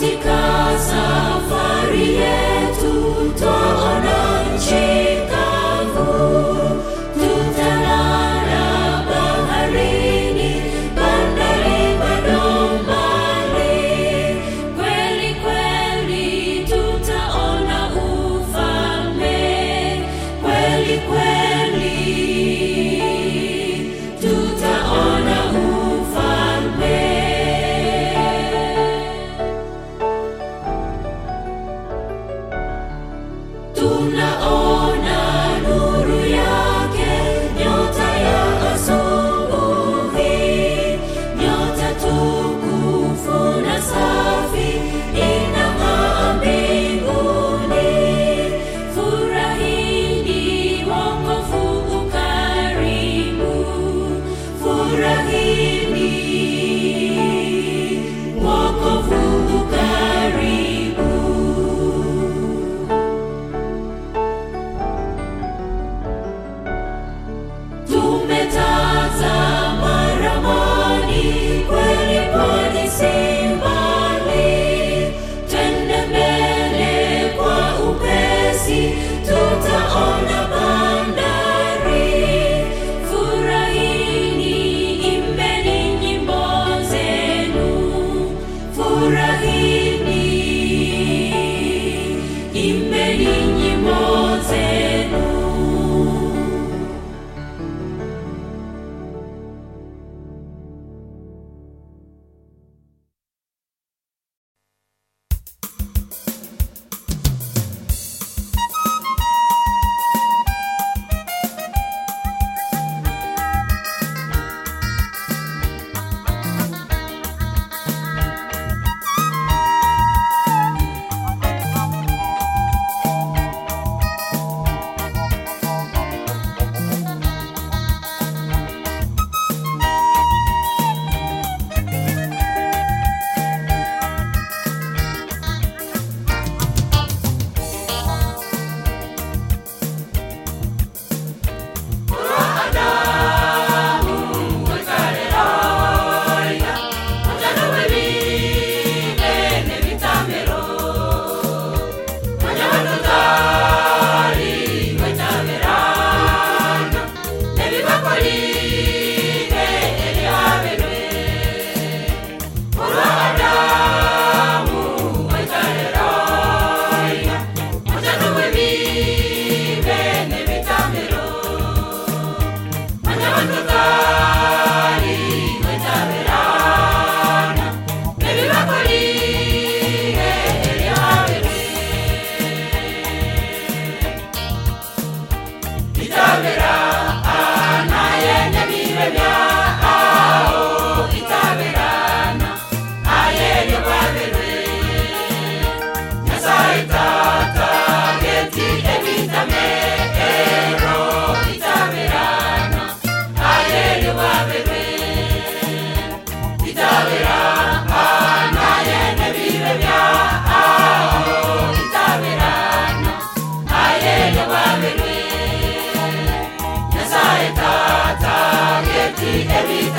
de casa. Elohim.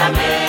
Ebitame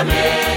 ebitame